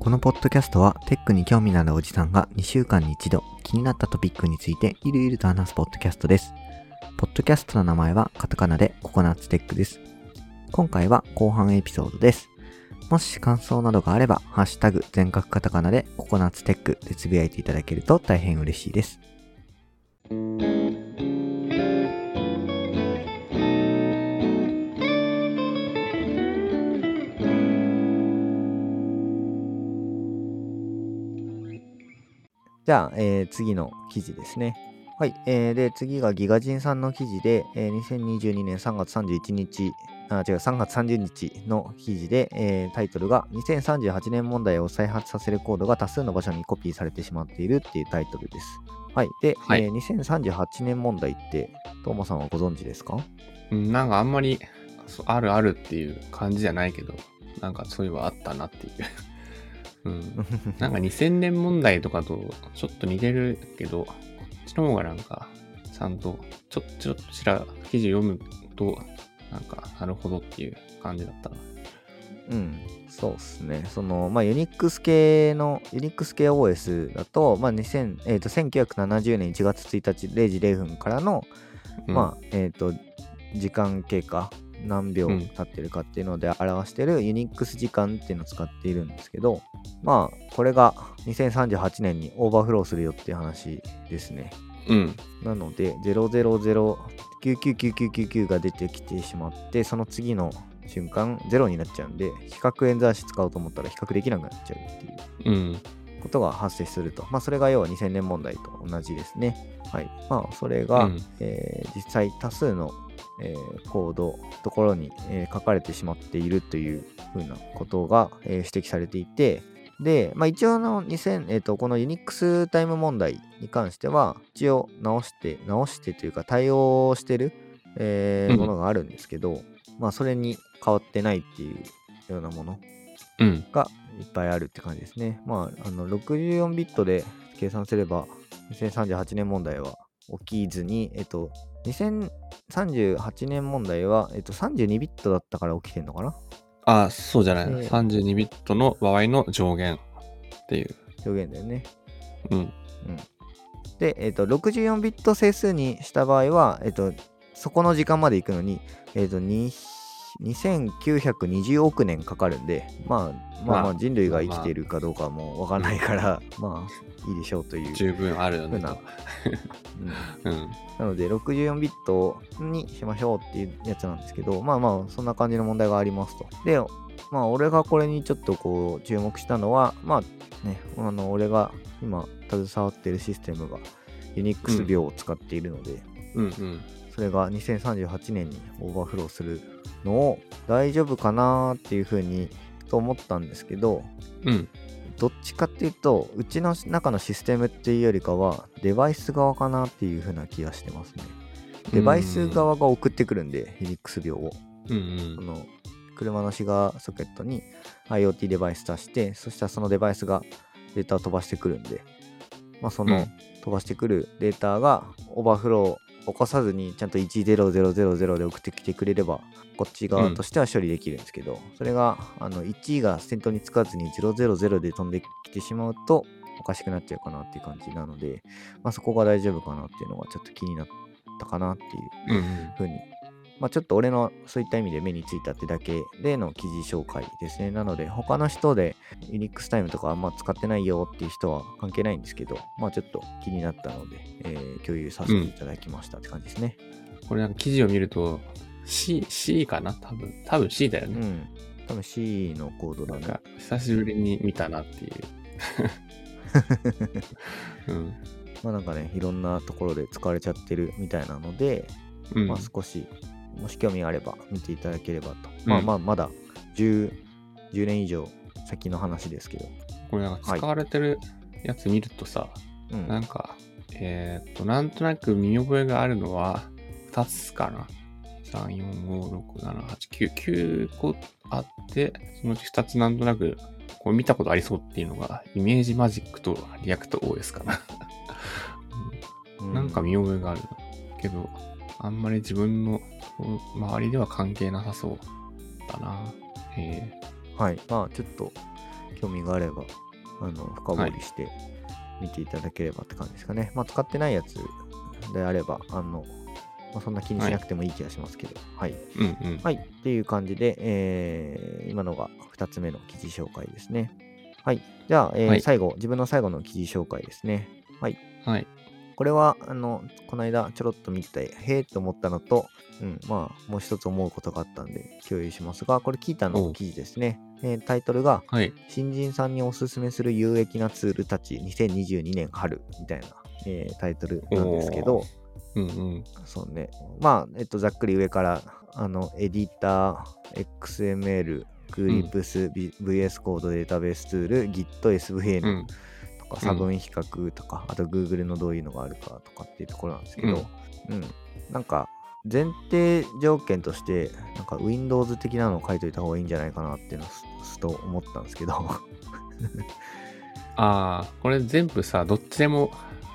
このポッドキャストはテックに興味のあるおじさんが2週間に一度気になったトピックについてゆるゆると話すポッドキャストです。ポッドキャストの名前はカタカナでココナッツテックです。今回は後半エピソードです。もし感想などがあれば、ハッシュタグ全角カタカナでココナッツテックでつぶやいていただけると大変嬉しいです。じゃあ、えー次の記事ですね。はい。えーで、次がギガ人さんの記事で、えー2022年3月31日、あ、違う、3月30日の記事で、えータイトルが2038年問題を再発させるコードが多数の場所にコピーされてしまっているっていうタイトルです。はい。で、はいえー2038年問題って、トーマさんはご存知ですか？うんなんかあんまりあるあるっていう感じじゃないけど、なんかそういえばあったなっていう。うん、なんか2000年問題とかとちょっと似てるけど、こっちの方がなんか、ちゃんと、ちょちょっとちら記事読むと、なんか、なるほどっていう感じだったな。うん、そうですね。その、まあ、ユニックス系の、ユニックス系 OS だと、まあ、2000えーと1970年1月1日0時0分からの、うんまあ、えっ、と、時間経過、何秒うん経ってるかっていうので表してるユニックス時間っていうのを使っているんですけど、まあ、これが2038年にオーバーフローするよっていう話ですね。うん。なので、000999999が出てきてしまって、その次の瞬間、0になっちゃうんで、比較演算子使おうと思ったら比較できなくなっちゃうっていううん。ことが発生すると。まあ、それが要は2000年問題と同じですね。はい。まあ、それが、うんえー実際多数の、えーコード、ところに、えー書かれてしまっているというふうなことが、えー指摘されていて、で、まあ、一応あの2000、えっ、と、この Unix タイム問題に関しては、一応直して、直してというか対応してる、えーうんものがあるんですけど、まあ、それに変わってないっていうようなものうん。がいっぱいあるって感じですね。まあ、あの64ビットで計算すれば、2038年問題は起きずに、えっと、2038年問題は、えっと、32ビットだったから起きてんのかな？あ、そうじゃない。えー32ビットの場合の上限っていう。表現だよね。うん。で、えっと、64ビット整数にした場合は、えっと、そこの時間まで行くのに、えっと、に2920億年かかるんで、まあ、まあままああ人類が生きているかどうかはもうわかんないから、まあいいでしょうという。十分あるよねな。うんうん。なので64ビットにしましょうっていうやつなんですけど、まあまあそんな感じの問題がありますと。で、まあ俺がこれにちょっとこう注目したのは、まあね、あの俺が今携わっているシステムが Unix 秒を使っているので、うんうん。それが2038年にオーバーフローするのを大丈夫かなっていうふうにと思ったんですけど、うん。どっちかっていうと、うちの中のシステムっていうよりかは、デバイス側かなっていう風な気がしてますね。デバイス側が送ってくるんで、Unix 秒を。うんその車のシガーソケットに IoT デバイス出して、そしたらそのデバイスがデータを飛ばしてくるんで、まあ、そのうん飛ばしてくるデータがオーバーフローを起こさずにちゃんと10000で送ってきてくれれば、こっち側としては処理できるんですけど、それがあの1が先頭につかずに000で飛んできてしまうと、おかしくなっちゃうかなっていう感じなので、まあ、そこが大丈夫かなっていうのがちょっと気になったかなっていううん。うんふうに、まあ、ちょっと俺のそういった意味で目についたってだけでの記事紹介ですね。なので、他の人で Unix タイムとかあんま使ってないよっていう人は関係ないんですけど、まあちょっと気になったので、えー共有させていただきましたって感じですね。これなんか記事を見ると、C、C かな？多分。多分 C だよね。うん。多分 C のコードだねなんか。、久しぶりに見たなっていう。うん。まあなんかね、いろんなところで使われちゃってるみたいなので、うん。まあ少し、もし興味があれば見ていただければと。まあまあ、まだ10、10年以上先の話ですけど。これなんか使われてるやつ見るとさ、うん。なんか、えーっと、なんとなく見覚えがあるのは2つかな。3、4、5、6、7、8、9、9個あって、そのうち2つなんとなく、こう見たことありそうっていうのが、 ImageMagick と ReactOS かな。う なんか見覚えがあるけど、あんまり自分の周りでは関係なさそうだな。へえ。はい。まあ、ちょっと興味があれば、あの、深掘りして見ていただければって感じですかね。まあ、使ってないやつであれば、あの、まあ、そんな気にしなくてもいい気がしますけど、はい。うんうん。はい。っていう感じで、えー今のが2つ目の記事紹介ですね。はい。じゃあ、えーはい最後、自分の最後の記事紹介ですね。はい。はい。これは、あの、この間ちょろっと見て、へーって思ったのと、うん、まあ、もう一つ思うことがあったんで共有しますが、これキータの記事ですね。えータイトルが、はい。新人さんにおすすめする有益なツールたち2022年春みたいな、えータイトルなんですけど、うんうん。そうね。まあ、えっと、ざっくり上から、あの、エディター、XML、Clips、V- VS コードデータベースツール、Git、う SVN ん。とか、差分比較とか、あと Google のどういうのがあるかとかっていうところなんですけど、うん。なんか、前提条件として、なんか Windows 的なのを書いといた方がいいんじゃないかなっていうのをすすと思ったんですけど、ああ、これ全部さ、どっちでも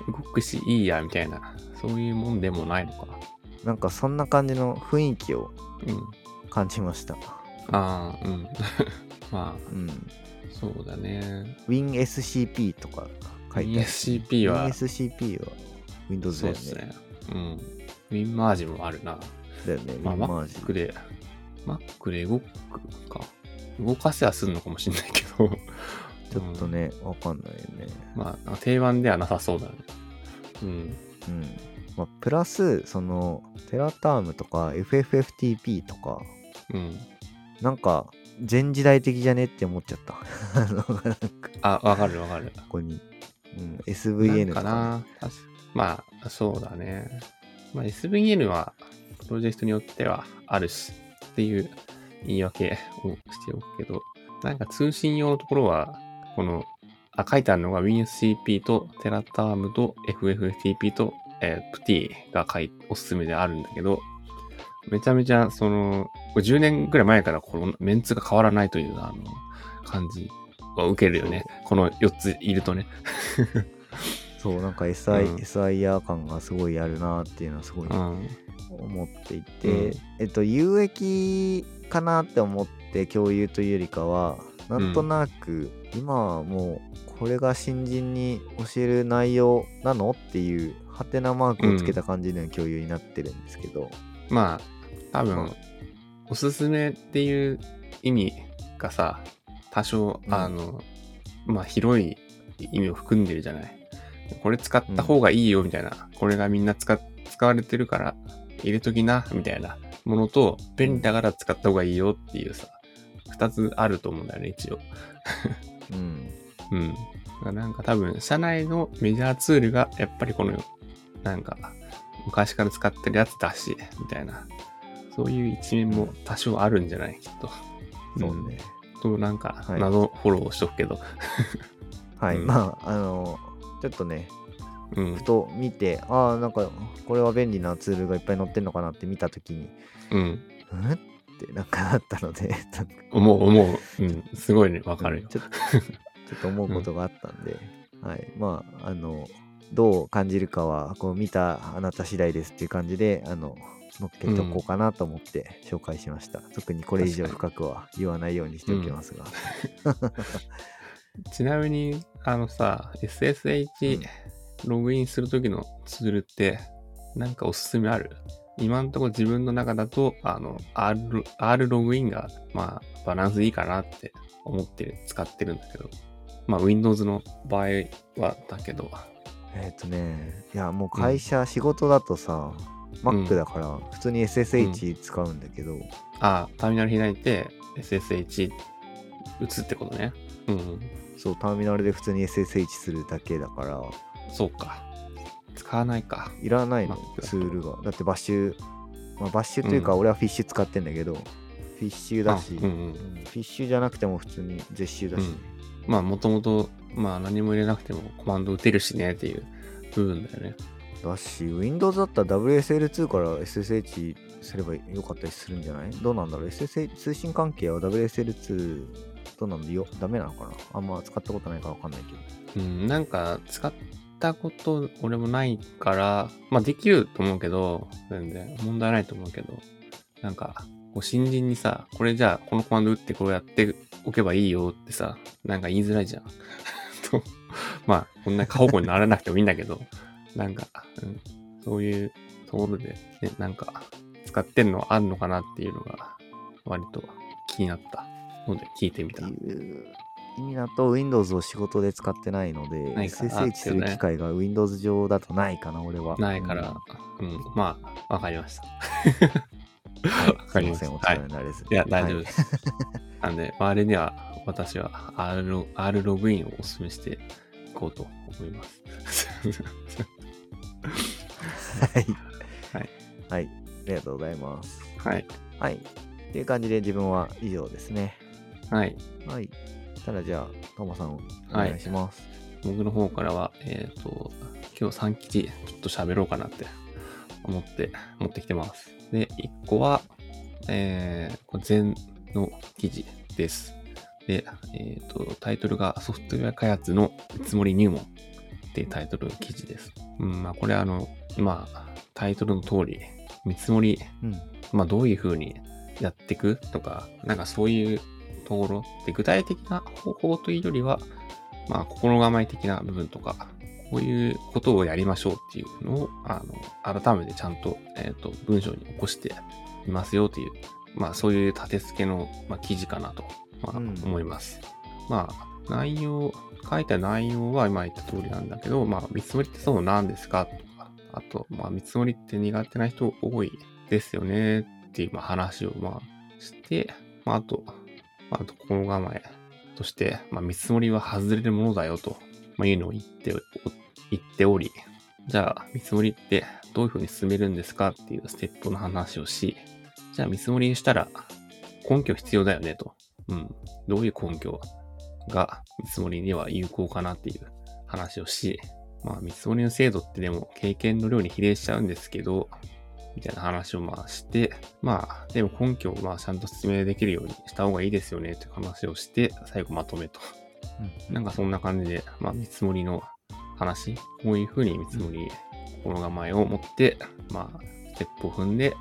動くしいいや、みたいな、そういうもんでもないのか。なんかそんな感じの雰囲気をうん。感じました。ああ、うん。まあ、うん。そうだね。WinSCP とか書いてある。ESCP は、WinSCP は Windows だよね。そうですね。うん。WinMerge もあるな。だよね。まあ、Mac で、Mac で動くか。動かせはすんのかもしんないけど。ちょっとね、わかんないよね。まあ、定番ではなさそうだね。うん。うん。まあ、プラス、その、テラタームとか FFFTP とか、うん。なんか、前時代的じゃねって思っちゃった。あわかるわかる。ここに。うん、SVN とか。なんかな。まあ、そうだね。まあ、SVN は、プロジェクトによってはあるし、っていう言い訳をしておくけど、なんか通信用のところは、この、あ、書いてあるのが WinSCP と Teraterm と FFTP と、えー、PT が書いおすすめであるんだけど、めちゃめちゃ、その、これ10年ぐらい前からこのメンツが変わらないという、あの、感じを受けるよね。この4ついるとね。そう、なんか SI、うん SIR 感がすごいあるなっていうのはすごいうん。思っていて、うんえっと、有益かなって思って共有というよりかは、なんとなく、今はもう、これが新人に教える内容なのっていう、ハテナマークをつけた感じでの共有になってるんですけど、まあ、多分、おすすめっていう意味がさ、多少、うんあの、まあ、広い意味を含んでるじゃない。これ使った方がいいよみたいな、これがみんな使使われてるから入れときな、みたいなものと、便利だから使った方がいいよっていうさ、二つあると思うんだよね、一応。うん。うん。なんか多分、社内のメジャーツールが、やっぱりこの、なんか、昔から使ってるやつだし、みたいな、そういう一面も多少あるんじゃない？きっと。そうね。と、なんか、はい謎フォローしとくけど。はい。うんまあ、あの、ちょっとね、うんふ。と見て、ああ、なんか、これは便利なツールがいっぱい載ってんのかなって見たときに、うん。うんってなんかなったので、なんか思う、思う。うん。すごいね、わかるよ。ちょっと、ちょっと思うことがあったんで、はい。まあ、あの、どう感じるかは、こう見たあなた次第ですっていう感じで、あの、乗っけとこうかなと思って紹介しました。特にこれ以上深くは言わないようにしておきますが。ちなみに、あのさ、SSH ログインするときのツールって、なんかおすすめある？今んところ自分の中だと、あの、R、R ログインが、まあ、バランスいいかなって思って使ってるんだけど、まあ、Windows の場合はだけど、えっとね、いや、もう会社、仕事だとさ、Mac だから、普通に SSH 使うんだけど、あターミナル開いて SSH 打つってことね。うん。そう、ターミナルで普通に SSH するだけだから、そうか。使わないか。いらないのツールが。だってバッシュ、まあ、バッシュというか、うん俺はフィッシュ使ってんだけど、フィッシュだし、あうんうんうんフィッシュじゃなくても普通に絶シュだし、ねまあ、もともと、まあ、何も入れなくてもコマンド打てるしねっていう部分だよね。だし、Windows だったら WSL2 から SSH すればよかったりするんじゃない？どうなんだろう ?SSH 通信関係は WSL2 どうなんだよ？ダメなのかな？あんま使ったことないからわかんないけど。うん、なんか、使ったこと俺もないから、まあできると思うけど、全然問題ないと思うけど、なんか、こう新人にさ、これじゃあこのコマンド打ってこうやっておけばいいよってさ、なんか言いづらいじゃん。とまあ、こんな過保護にならなくてもいいんだけど、なんか、うん、そういうところで、ね、なんか、使ってんのあるのかなっていうのが、割と気になったので聞いてみた。意味だと Windows を仕事で使ってないので、SSH する機会が Windows 上だとないかな、俺は。ないから、うん、まあ、わかりました。うん、はい、わかりません、お力になれず。いや、大丈夫はいです。なんで、周りには、私は R ロ R ログインをお勧めしていこうと思います。はい。はい。はい。ありがとうございます。はい。はい。っていう感じで自分は以上ですね。はい。はい。たらじゃあ、トモさんおはい願いします。僕の方からは、えっ、と、今日3記事ちょっと喋ろうかなって思って持ってきてます。で、1個は、えー、これ前の記事です。で、えっ、と、タイトルがソフトウェア開発の見積もり入門っていうタイトルの記事です。うん、まあこれあの、まあ、タイトルの通り、見積もりうん。まあ、どういう風にやっていくとか、なんかそういうところで、具体的な方法というよりは、まあ、心構え的な部分とか、こういうことをやりましょうっていうのを、あの、改めてちゃんと、えっ、と、文章に起こしていますよという、まあ、そういう立て付けの、まあ、記事かなと、まあ、うん思います。まあ、内容、書いた内容は今言った通りなんだけど、まあ、見積もりってそうなんですか？とか、あと、まあ、見積もりって苦手な人多いですよね？っていう話をまあして、まあ、あと、まあ、あと心構えとして、まあ、見積もりは外れるものだよと、ま、いうのを言ってお言っており、じゃあ見積もりってどういうふうに進めるんですか？っていうステップの話をし、じゃあ見積もりにしたら根拠必要だよねと。うん。どういう根拠？が見積もりには有効かなっていう話をし、まあ見積もりの精度ってでも経験の量に比例しちゃうんですけど、みたいな話をまあして、まあでも根拠をまあちゃんと説明できるようにした方がいいですよねっていう話をして、最後まとめと。なんかそんな感じで、まあ見積もりの話、こういうふうに見積もり、心構えを持って、まあステップを踏んで、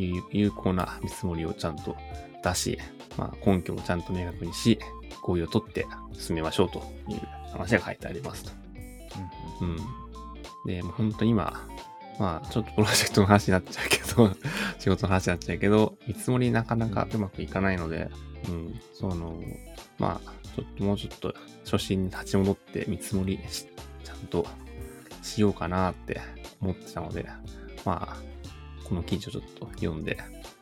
有有効な見積もりをちゃんと出し、まあ根拠もちゃんと明確にし、合意を取って進めましょうという話が書いてありますと。うん。で、もう本当に今、まあ、ちょっとプロジェクトの話になっちゃうけど、仕事の話になっちゃうけど、見積もりなかなかうまくいかないので、うん、その、まあ、ちょっともうちょっと初心に立ち戻って見積もりしちゃんとしようかなって思ってたので、まあ、この記事をちょっと読んで、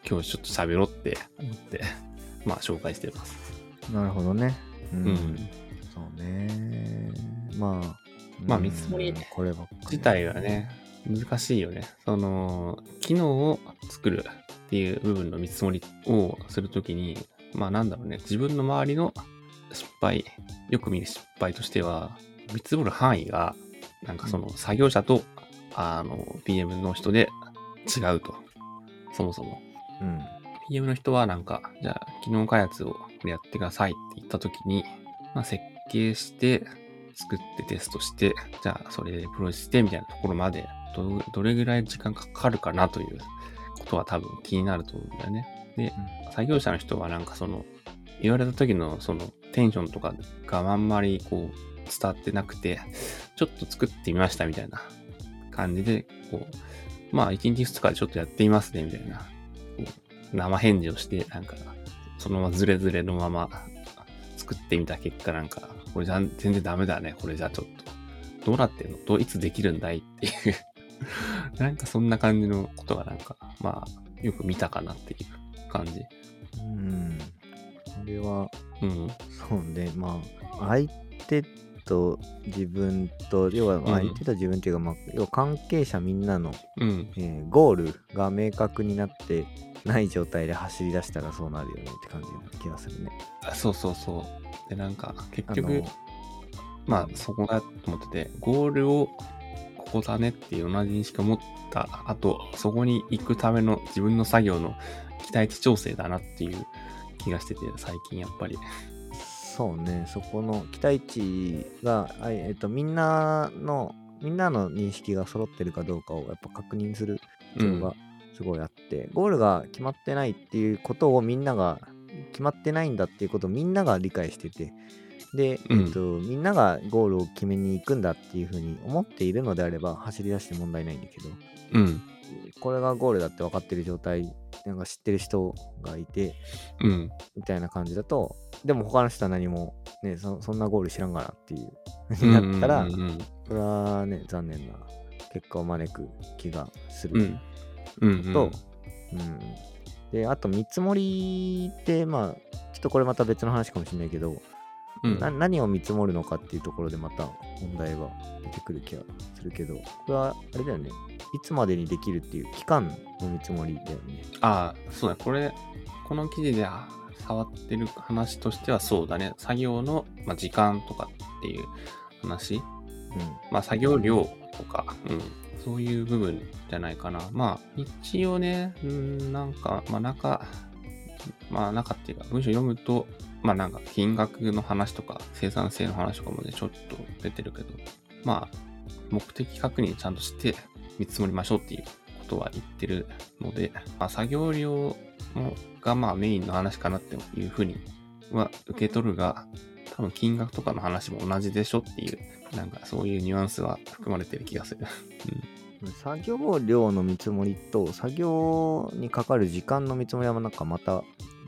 今日ちょっと喋ろうって思って、まあ、紹介しています。なるほどね。うん。うんそうね。まあ。まあうん見積もりこればっかり自体はね、難しいよね。その、機能を作るっていう部分の見積もりをするときに、まあなんだろうね、自分の周りの失敗、よく見る失敗としては、見積もる範囲が、なんかその作業者と、あの、PM の人で違うと。そもそも。うん。PM の人はなんか、じゃあ、機能開発をやってくださいって言ったときに、まあ、設計して、作ってテストして、じゃあ、それでプロしてみたいなところまで、ど、どれぐらい時間かかるかなということは多分気になると思うんだよね。で、作業者の人はなんかその、言われた時のそのテンションとかがあんまりこう伝わってなくて、ちょっと作ってみましたみたいな感じで、こう、まあ1日2日でちょっとやってみますねみたいな、生返事をして、なんか、そのままズレズレのまま作ってみた結果なんか、これじゃ全然ダメだね、これじゃちょっと。どうなってんの？どういつできるんだいっていう なんかそんな感じのことがなんか、まあ、よく見たかなっていう感じ。うん。これは、うん。そうね、まあ、相手と自分と、要はん相手と自分っていうか、まあ、要は関係者みんなの、うん。えーゴールが明確になってない状態で走り出したらそうなるよねって感じな気がするね。あそうそうそう。で、なんか、結あ局の、まあ、そこだと思ってて、ゴールをここだねっていう同じ認識を持った後、そこに行くための自分の作業の期待値調整だなっていう気がしてて、最近やっぱり。そうね、そこの期待値が、あえっと、みんなの、みんなの認識が揃ってるかどうかをやっぱ確認する必要がすごいあって、ゴールが決まってないっていうことをみんなが、決まってないんだっていうことをみんなが理解してて、で、うんえっと、みんながゴールを決めに行くんだっていうふうに思っているのであれば走り出して問題ないんだけど、うん。これがゴールだって分かってる状態、なんか知ってる人がいて、うん。みたいな感じだと、でも他の人は何も、ね、そそんなゴール知らんがなっていう、うんなったらう、んそれはね、残念な結果を招く気がするうん。うん。うん。と、うん。で、あと見積もりって、まあ、ちょっとこれまた別の話かもしれないけど、うんな何を見積もるのかっていうところでまた問題が出てくる気がするけど、これはあれだよね、いつまでにできるっていう期間の見積もりだよね。ああ、そうだ、これ、この記事であ触ってる話としてはそうだね。作業の、まあ、時間とかっていう話。うん。まあ、作業量とか、うん。そういう部分じゃないかな。まあ、一応ね、うん、なんか、まあ、中、まあ、中っていうか、文章読むと、まあ、なんか、金額の話とか、生産性の話とかもね、ちょっと出てるけど、まあ、目的確認ちゃんとして見積もりましょうっていうことは言ってるので、まあ、作業量がまあメインの話かなっていうふうには受け取るが、多分金額とかの話も同じでしょっていう、なんかそういうニュアンスは含まれてる気がする。作業量の見積もりと作業にかかる時間の見積もりはなんかまた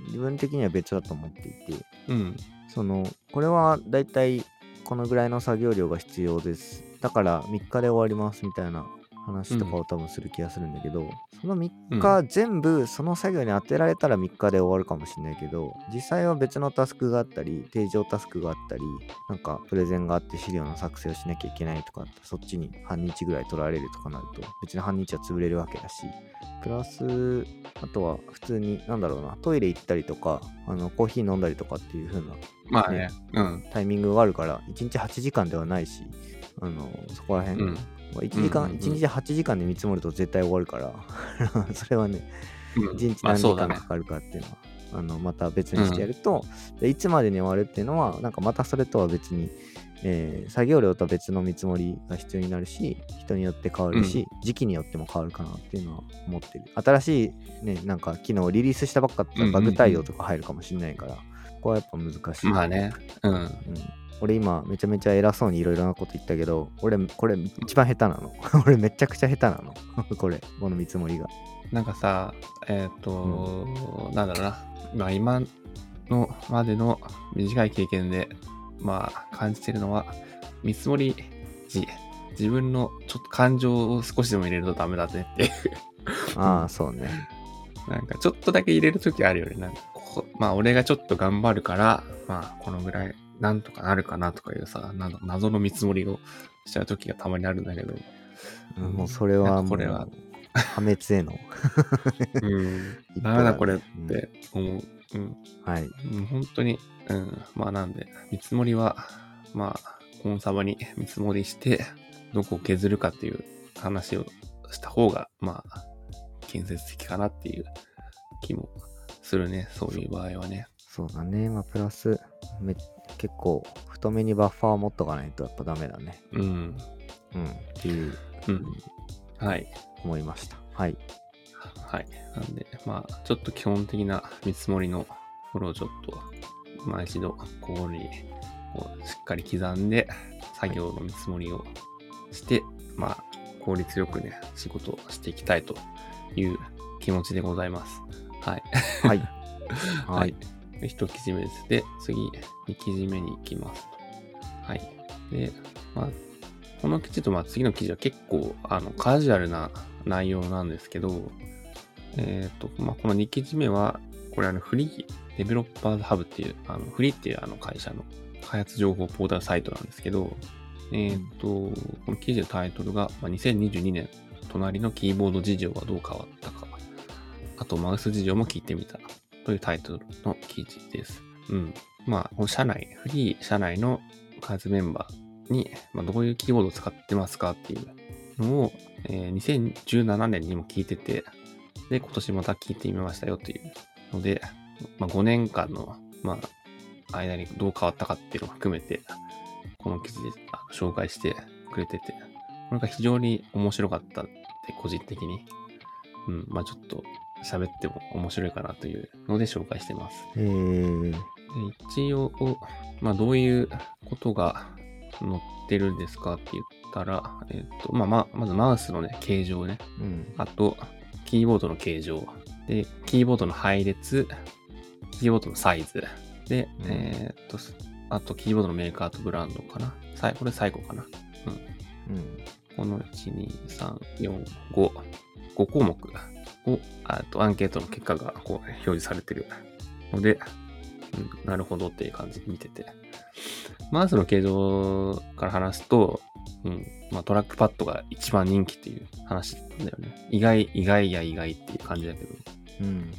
自分的には別だと思っていてうん。そのこれはだいたいこのぐらいの作業量が必要ですだから3日で終わりますみたいな話とかを多分する気がするんだけど、その3日全部その作業に当てられたら3日で終わるかもしれないけど実際は別のタスクがあったり定常タスクがあったりなんかプレゼンがあって資料の作成をしなきゃいけないとかそっちに半日ぐらい取られるとかなると別に半日は潰れるわけだしプラスあとは普通になんだろうなトイレ行ったりとかあのコーヒー飲んだりとかっていう風なまあね、うん。タイミングがあるから1日8時間ではないしあのそこら辺、うん。まあ、1時間、うんうんうん。1日8時間で見積もると絶対終わるから。それはねうん。1日まあ何時間か。かるかっていうのは、あのまた別にしてやると、でいつまでに終わるっていうのはなんかまたそれとは別に、えー作業量とは別の見積もりが必要になるし人によって変わるし、時期によっても変わるかなっていうのは思ってる。新しいねなんか機能をリリースしたばっかだったらバグ対応とか入るかもしれないから、ここはやっぱ難しい、まあね、うん。うん、俺今めちゃめちゃ偉そうにいろいろなこと言ったけど俺これ一番下手なの 俺めちゃくちゃ下手なの これこの見積もりがなんかさ、えっ、と、なんだろうな。まあ今のまでの短い経験で、まあ感じてるのは、見積もり時、自分のちょっと感情を少しでも入れるとダメだねっていう。ああそうね なんかちょっとだけ入れるときあるよね。なんかここまあ俺がちょっと頑張るから、まあこのぐらいなんとかなるかなとかいうさ、な謎の見積もりをしちゃうときがたまにあるんだけど。うんもうそれはこれは破滅へのうん。ダメだこれっうんて思う。うん。はいうん本当に、うん。まあなんで、見積もりは、まあ、コンサバに見積もりして、どこを削るかっていう話をした方が、まあ、建設的かなっていう気もするね。そういう場合はね。そうだねまあプラスめ結構太めにバッファーを持っとかないとやっぱダメだねうん。うんっていううん。はい。思いましたはいはい。なんで、まあ、ちょっと基本的な見積もりのところをちょっと、まあ一度、ここに、こうしっかり刻んで、作業の見積もりをして、まあ、効率よくね、仕事をしていきたいという気持ちでございます。はい。はいは はいい。で一記事目です。で、次、二記事目に行きます。はい。で、まあ、この記事とまあ次の記事は結構あのカジュアルな内容なんですけど、えっ、と、まあ、この2記事目は、これあのフリーデベロッパーズハブっていう、あのフリーっていうあの会社の開発情報ポータルサイトなんですけど、えっ、と、この記事のタイトルが、まあ、2022年、隣のキーボード事情はどう変わったか、あとマウス事情も聞いてみたというタイトルの記事です。うん。まあ、社内、フリー社内の開発メンバーに、まあ、どういうキーボードを使ってますかっていうのを、えー2017年にも聞いてて、で、今年また聞いてみましたよというので、まあ、5年間の、まあ、間にどう変わったかっていうのを含めて、この記事で紹介してくれてて、これが非常に面白かったって、個人的に。うん、まあちょっと喋っても面白いかなというので紹介してます。えー、で一応、まあどういうことが載ってるんですかって言ったら、えっ、と、まあまあ、まずマウスのね、形状ね。うん。あと、キーボードの形状。で、キーボードの配列。キーボードのサイズ。で、うんえーっと、あと、キーボードのメーカーとブランドかな。これ最後かな。うん。この1、2、3、4、5、5項目を、あとアンケートの結果がこう表示されてるので、うん、なるほどっていう感じで見てて。マウスの形状から話すと、うん、まあトラックパッドが一番人気っていう話だったんだよね。意外、意外や意外っていう感じだけど、うん。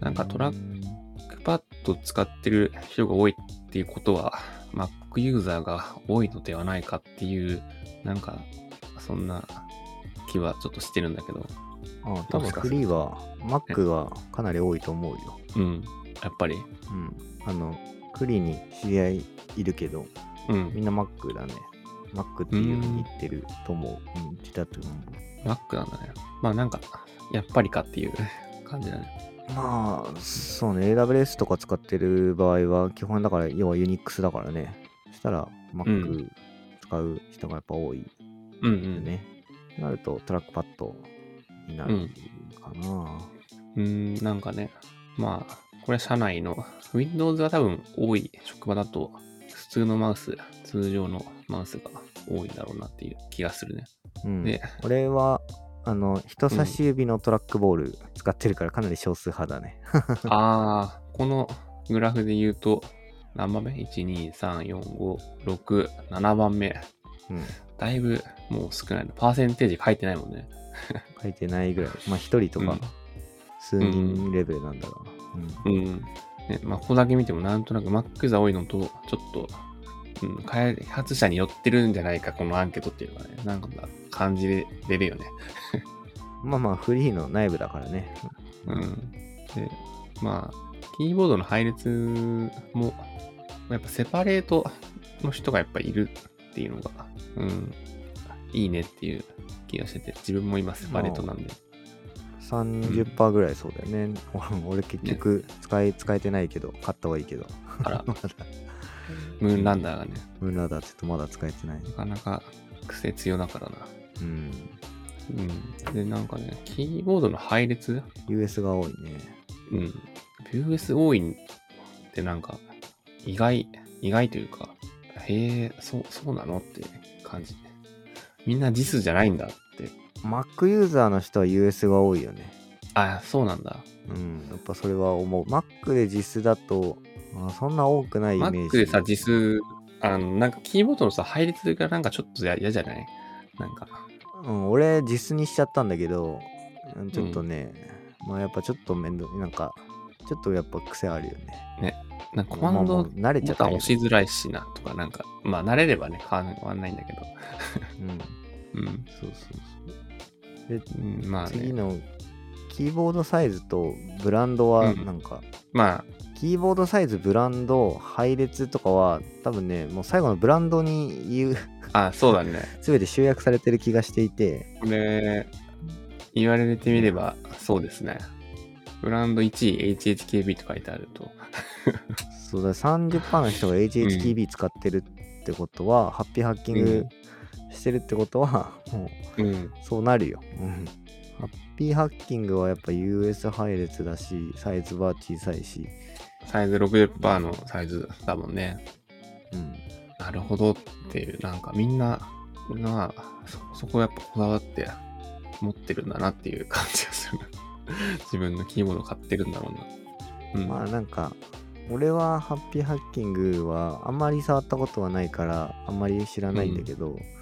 なんかトラックパッド使ってる人が多いっていうことは、Mac ユーザーが多いのではないかっていう、なんか、そんな気はちょっとしてるんだけど、あ多分フリーは Mac はかなり多いと思うよ。うん、やっぱり、うん。あの、クリに知り合いいるけど、うん、みんな Mac だね。Mac っていうふうに言ってると思う。うん、言ってたと思う。Mac なんだね。まあなんか、やっぱりかっていう 感じだね。まあ、そうね、AWS とか使ってる場合は、基本だから、要は Unix だからね。そしたら、う Mac 使う人がやっぱ多いうんうん。なると、トラックパッドになるかな。うーん、なんかね、まあ、これは社内の、Windows が多分多い職場だと、普通のマウス、通常のマウスが多いんだろうなっていう気がするね。うんで、俺は、あの、人差し指のトラックボール使ってるからかなり少数派だね。ああ、このグラフで言うと、何番目 ?1、2、3、4、5、6、7番目。うん。だいぶもう少ないの。パーセンテージ書いてないもんね。書いてないぐらい。まあ、一人とかうん、数人レベルなんだろうな。うん。うん。ね、まあ、ここだけ見てもなんとなく Mac ユーザー多いのと、ちょっと、うん、開発者に寄ってるんじゃないか、このアンケートっていうのがね、なんか感じれるよね。まあまあ、フリーの内部だからね。うん。で、まあ、キーボードの配列も、やっぱセパレートの人がやっぱいるっていうのが、うん、いいねっていう気がしてて、自分も今セパレートなんで。30%ぐらいそうだよね。俺結局使い、使えてないけど、買った方がいいけど。あら、まだ、ムーンランダーがね、ムーラだって言うとまだ使えてない。なかなか癖強だからな。うん。うん。で、なんかね、キーボードの配列？US が多いね。うん。US 多いってなんか、意外、意外というか、へえ、そう、そうなの？って感じ。みんな JIS じゃないんだって。Mac ユーザーの人は US が多いよね。あ、そうなんだ。うん。やっぱそれは思う。Mac で実質だと、あそんな多くないイメージ。Mac でさ、JIS、あの、なんかキーボードのさ、配列がなんかちょっと嫌じゃない？なんか。うん、俺実にしちゃったんだけど、うんちょっとね、まあやっぱちょっと面倒、なんか、ちょっとやっぱ癖あるよね。なんかコマンド慣れちゃった押しづらいしなとか、なんか、まあ慣れればね、変わんないんだけど。うん。うん。そうそうそう。で、うん、まあね。次のキーボードサイズとブランドはうんなんか、まあ、キーボードサイズブランド配列とかは多分ねもう最後のブランドに言うあ、そうだね。全て集約されてる気がしていてこれ、言われてみれば、そうですね。ブランド1位 HHKB と書いてあると。そうだ30%の人が HHKB 使ってるってことは、ハッピーハッキングしてるってことは、もうん。うそうなるよ、うん、ハッピーハッキングはやっぱ US 配列だしサイズは小さいし、サイズ60%のサイズだもんね。うん、なるほどっていう、なんかみんな、まあ、そ、そこやっぱこだわって持ってるんだなっていう感じがする。自分のキーボード買ってるんだろうな。うん。まあなんか俺はハッピーハッキングはあんまり触ったことはないからあんまり知らないんだけど、や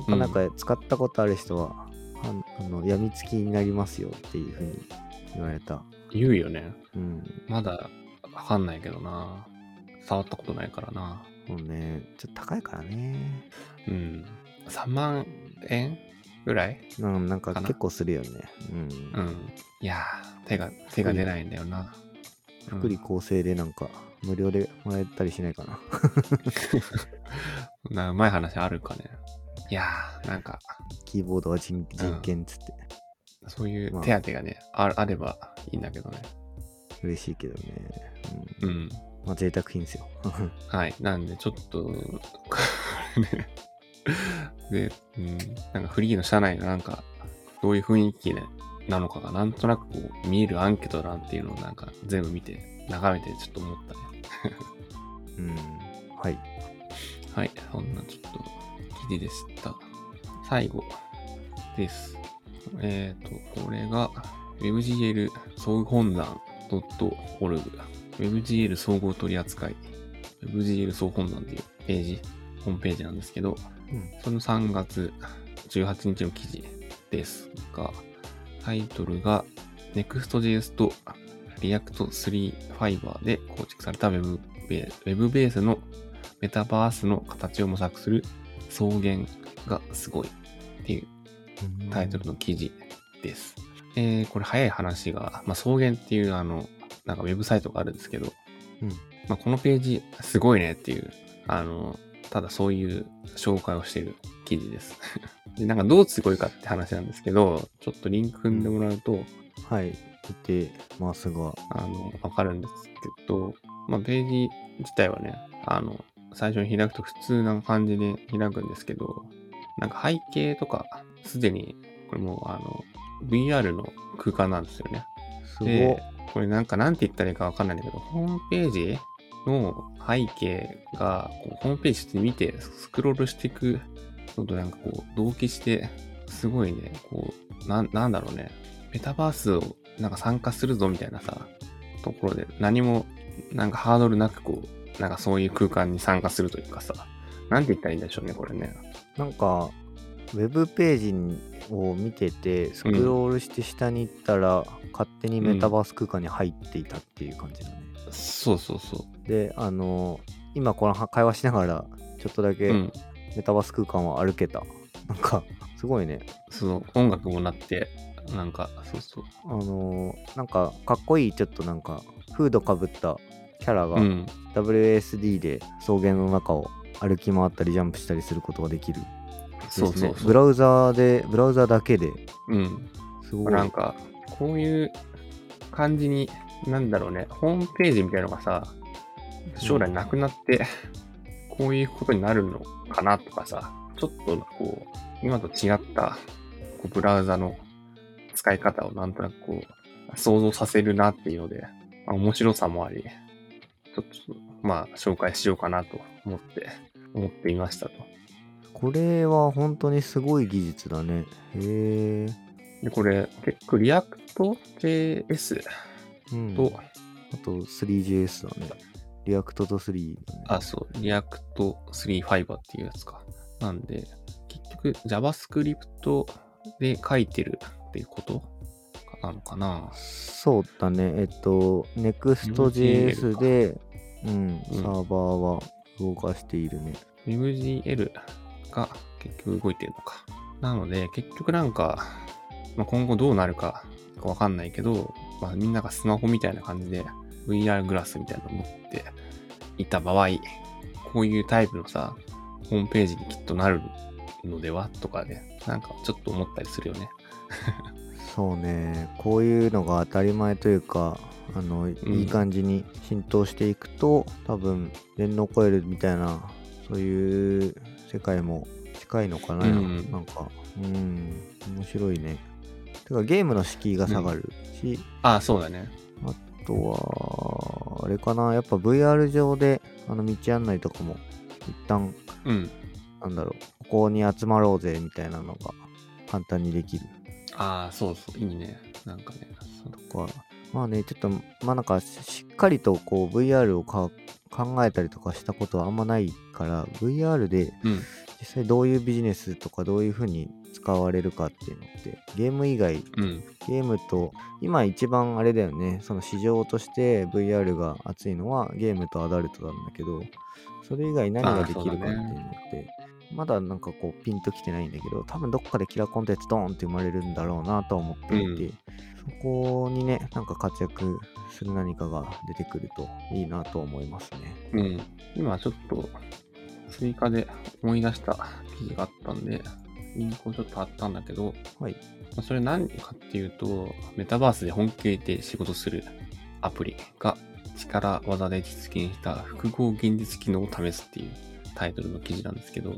っぱなんか使ったことある人は、ああの病みつきになりますよっていうふうに言われた。言うよね。うん。まだわかんないけどな。触ったことないからな。もうね、ちょっと高いからね。うん。3万円ぐらいうん、なんかかな結構するよね。うん。うん。いやー、手が、手が出ないんだよな。福利厚生でなんか無料でもらえたりしないかな。なうまい話あるかね。いやー、なんか、キーボードは人人権っつって。そういうまあ手当がね、ああればいいんだけどね。嬉しいけどね。ううん。ん。まあ贅沢品ですよ。はい。なんで、ちょっと、これね。で、うん、なんかフリーの社内のなんか、どういう雰囲気、ね、なのかが、なんとなくこう、見えるアンケート欄っていうのをなんか全部見て、眺めてちょっと思ったね。うん。はい。はい。そんなちょっと記事でした。最後です。えっ、と、これが WebGL 総本山 .org。WebGL 総合取扱い。WebGL 総本山っていうページ、ホームページなんですけど、うん。その3月18日の記事ですが、タイトルが Next.js と React3 Fiber で構築された Web ベースのメタバースの形を模索する草原がすごいっていうタイトルの記事です。えー、これ早い話が、まあ、草原っていうあの、なんかウェブサイトがあるんですけど、うん。まあ、このページすごいねっていう、あの、ただそういう紹介をしている記事です。で、なんかどうすごいかって話なんですけど、ちょっとリンク踏んでもらうと、はい。見てますが。あの、わかるんですけど、まあ、ページ自体はね、あの、最初に開くと普通な感じで開くんですけど、なんか背景とか、すでに、これもう、あの、VR の空間なんですよね。すごっで、これなんかなんて言ったらいいかわかんないんだけど、ホームページの背景が、ホームページって見てスクロールしていくのとなんかこう、同期して、すごいね、こう、なん、なんだろうね、メタバースをなんか参加するぞみたいなさ、ところで何もなんかハードルなくこう、なんかそういう空間に参加するというかさ、なんて言ったらいいんでしょうね、これね。なんか、ウェブページを見てて、スクロールして下に行ったら、勝手にメタバース空間に入っていたっていう感じだね。そうそうそで、あの今この会話しながら、ちょっとだう。けうん。メタバース空間を歩けた。なんか、すごいね。その音楽もなって、なんか、そうそう。あのなんか、かっこいい、ちょっとなんか、フードかぶったキャラが、うん。WSD で草原の中を歩き回ったりジャンプしたりすることができる。そうそうそう。ブラウザーで、ブラウザーだけでうん。すごい。なんか、こういう感じに、なんだろうね、ホームページみたいなのがさ、将来なくなって、こういうことになるのかなとかさ、ちょっとこう、今と違ったこうブラウザの使い方をなんとなくこう、想像させるなっていうので、まあ、面白さもあり、ちょっと、まあ、紹介しようかなと思って、思っていましたと。これは本当にすごい技術だね。へえ。で、これ、結構、 React JS うん。と、あと 3JS だね。 React と Three だね。あ、そう、 React Three Fiber っていうやつか。なんで、結局 JavaScript で書いてるっていうことなのかな？そうだね。えっと、Next.js で、うん、サーバーは動かしているね。?MGL が結局動いてるのか。なので、結局なんか、まあ、今後どうなるかわかんないけど、まあ、みんながスマホみたいな感じで VR グラスみたいなのを持っていた場合、こういうタイプのさ、ホームページにきっとなるのでは？とかね、なんかちょっと思ったりするよね。そうね。こういうのが当たり前というか、あの、いい感じに浸透していくと、多分、電脳コイルみたいな、そういう世界も近いのかな、うんなんか、うん、面白いね。てか、ゲームの敷居が下がるし、ああ、そうだね。あとは、あれかな、やっぱ VR 上で、あの、道案内とかも、一旦、うん。なんだろう、ここに集まろうぜ、みたいなのが、簡単にできる。ああ、そうそう、いいね。なんかね。そうとか、まあね、ちょっと、まあなんか、しっかりとこう VR をか考えたりとかしたことはあんまないから、VR でうん。実際どういうビジネスとかどういう風に使われるかっていうのって、ゲーム以外、うん。ゲームと、今一番あれだよね、その市場として VR が熱いのはゲームとアダルトなんだけど、それ以外何ができるかっていうのって、まだなんかこうピンときてないんだけど、多分どっかでキラーコンテンツドーンって生まれるんだろうなとは思っていて、そこにね、なんか活躍する何かが出てくるといいなと思いますね。うん。今ちょっと追加で思い出した記事があったんで、リンクをちょっと貼ったんだけど、はい。まあそれ何かっていうと、メタバースで本気で仕事するアプリが力技で実現した複合現実機能を試すっていうタイトルの記事なんですけど、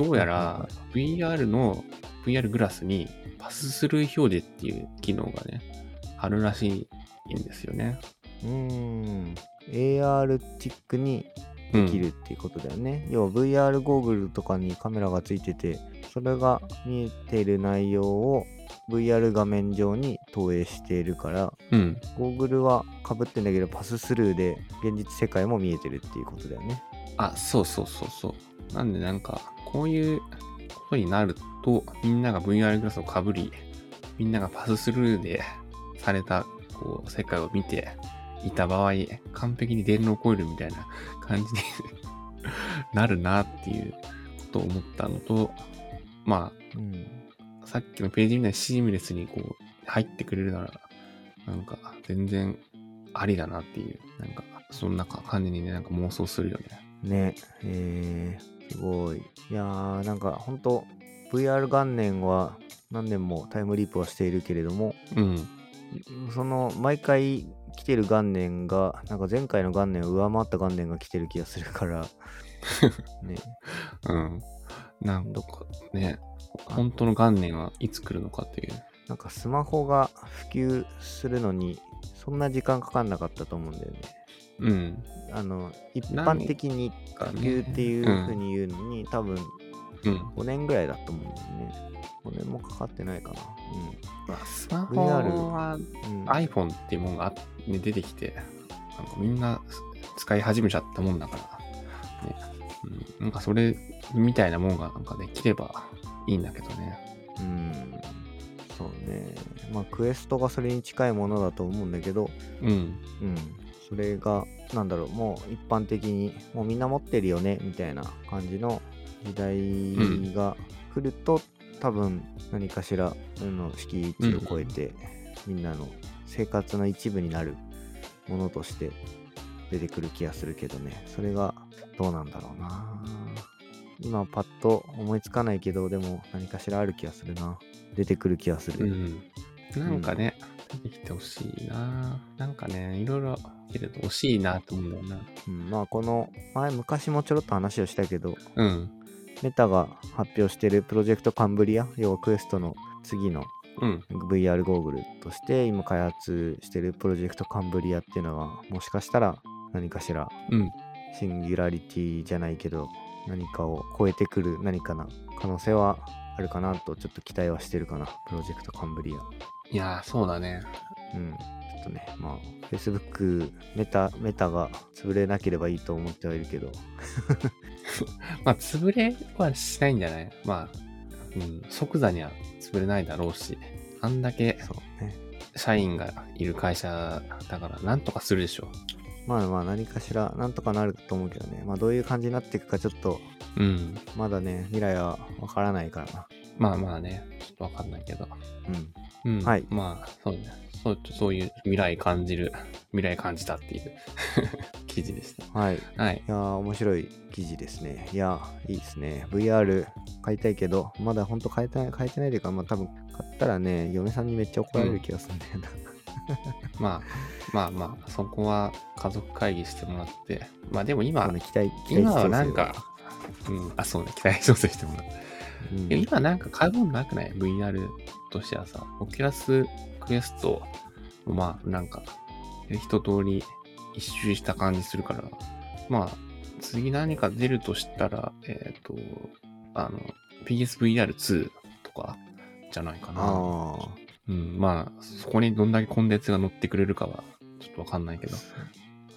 どうやら VR の VR グラスにパススルー表示っていう機能がね、あるらしいんですよね。うーん。AR チックにうんできるっていうことだよね。要は VR ゴーグルとかにカメラがついてて、それが見えている内容を VR 画面上に投影しているから、うん。ゴーグルは被ってんだけどパススルーで現実世界も見えてるっていうことだよね。あ、そうそうそうそう。なんでなんか、こういうことになると、みんなが VR グラスをかぶり、みんながパススルーでされた、こう、世界を見ていた場合、完璧に電脳コイルみたいな感じに なるなっていうことを思ったのと、まあうん。さっきのページみたいにシームレスにこう、入ってくれるなら、なんか、全然ありだなっていう、なんか、そんな感じにね、なんか妄想するよね。ね、えー、すごい。いやー、なんか本当 VR 元年は何年もタイムリープはしているけれども、うん。その毎回来てる元年が、なんか前回の元年を上回った元年が来てる気がするから、ね、うん。なんとかね、本当の元年はいつ来るのかっていう。なんかスマホが普及するのに、そんな時間かかんなかったと思うんだよね。うん。あの、一般的に普及っていう風に言うのに、多分うん。5年ぐらいだと思うんだよね。5年もかかってないかな。まあ、スマホはうん。うん、iPhone っていうものがあ、ね、出てきて、なんかみんな使い始めちゃったもんだから、ね。うん、なんかそれみたいなもんがなんかできればいいんだけどね。うん。そうね。まあ、クエストがそれに近いものだと思うんだけど、うん。うん。それが、なんだろう、もう一般的に、もうみんな持ってるよね、みたいな感じの時代が来ると、多分何かしらの敷地を超えて、みんなの生活の一部になるものとして出てくる気がするけどね。それがどうなんだろうな。今パッと思いつかないけど、でも何かしらある気がするな。出てくる気がする。うん。なんかね、出てきてほしいな。なんかね、いろいろけれど惜しいなと思うよな。うん、まあこの前昔もちょろっと話をしたけどうん。メタが発表してるプロジェクトカンブリア要はクエストの次のうん。VR ゴーグルとして今開発してるプロジェクトカンブリアっていうのはもしかしたら何かしらうん。シンギュラリティじゃないけど何かを超えてくる何かな可能性はあるかなとちょっと期待はしてるかな。プロジェクトカンブリア。いやー、そうだね。うん。ちょっとねまあ Facebook メタメタが潰れなければいいと思ってはいるけど。まあ、潰れはしないんじゃない？まあ、うん、即座には潰れないだろうし、あんだけそうね。社員がいる会社だから、なんとかするでしょまあまあ何かしらなんとかなると思うけどね。まあどういう感じになっていくかちょっとう。うん。まだね、未来はわからないからな。まあまあね、ちょっとわかんないけど。うん。うん。はいまあ、そうね。そうそういう未来感じる、未来感じたっていう 記事でしはい。いた。はい。やー、面白い記事ですね。いやー、いいですね。VR 買いたいけど、まだほんと買えてない、買えてないというか、まあ多分買ったらね、嫁さんにめっちゃ怒られる気がするんだよな。まあ、まあまあ、そこは家族会議してもらって。まあでも今、今はなんか、うん、あ、そうね、期待調整してもらって。うん今なんか買うもんなくない ?VR としてはさ、 Oculus Quest、まあなんか、一通り一周した感じするから、まあ、次何か出るとしたら、えっ、と、あの、PSVR2 とかじゃないかな。うん、まあ、そこにどんだけコンテンツが乗ってくれるかは、ちょっとわかんないけど。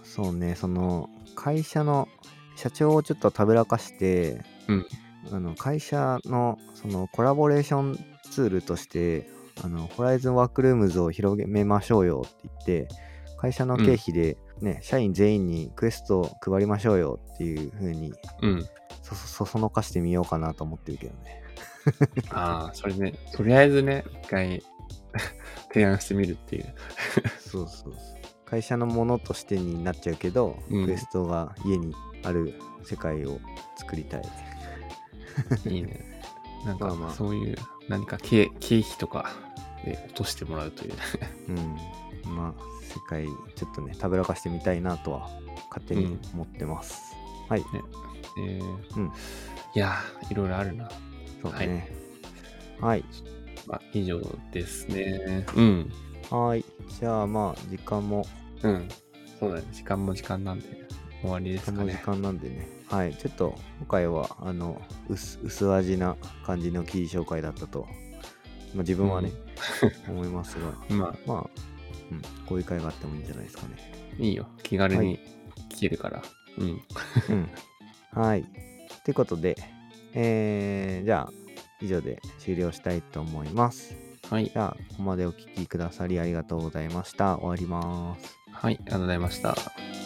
そうね、その、会社の、社長をちょっとたぶらかして、うんあの会社のそのコラボレーションツールとして、あの、ホライズンワークルームズを広めましょうよって言って、会社の経費でね、社員全員にクエストを配りましょうよっていう風にうん。そそそのかしてみようかなと思ってるけどね。ああ、それね、とりあえずね、一回 提案してみるっていう。そうそうそう。会社のものとしてになっちゃうけど、うんクエストが家にある世界を作りたい。いいね。なんかまあまあそういう何か経経費とかで落としてもらうという。うん。まあ、世界ちょっとね、たぶらかしてみたいなとは勝手に思ってます。はい。えーうんいやー、いろいろあるな。そうね。はい。まあ、以上ですね。うん。はい。じゃあまあ、時間も、うん。そうだね。時間も時間なんで終わりですかね。間なんでね。はい。ちょっと、今回は、あの、薄薄味な感じの記事紹介だったと、まあ、自分はね、思いますが、まあ、まあ、うん、こういう回があってもいいんじゃないですかね。いいよ。気軽はに聞けるから。うん。うん。はい。ということで、えー、じゃあ、以上で終了したいと思います。はい。じゃあ、ここまでお聞きくださりありがとうございました。終わります。はい。ありがとうございました。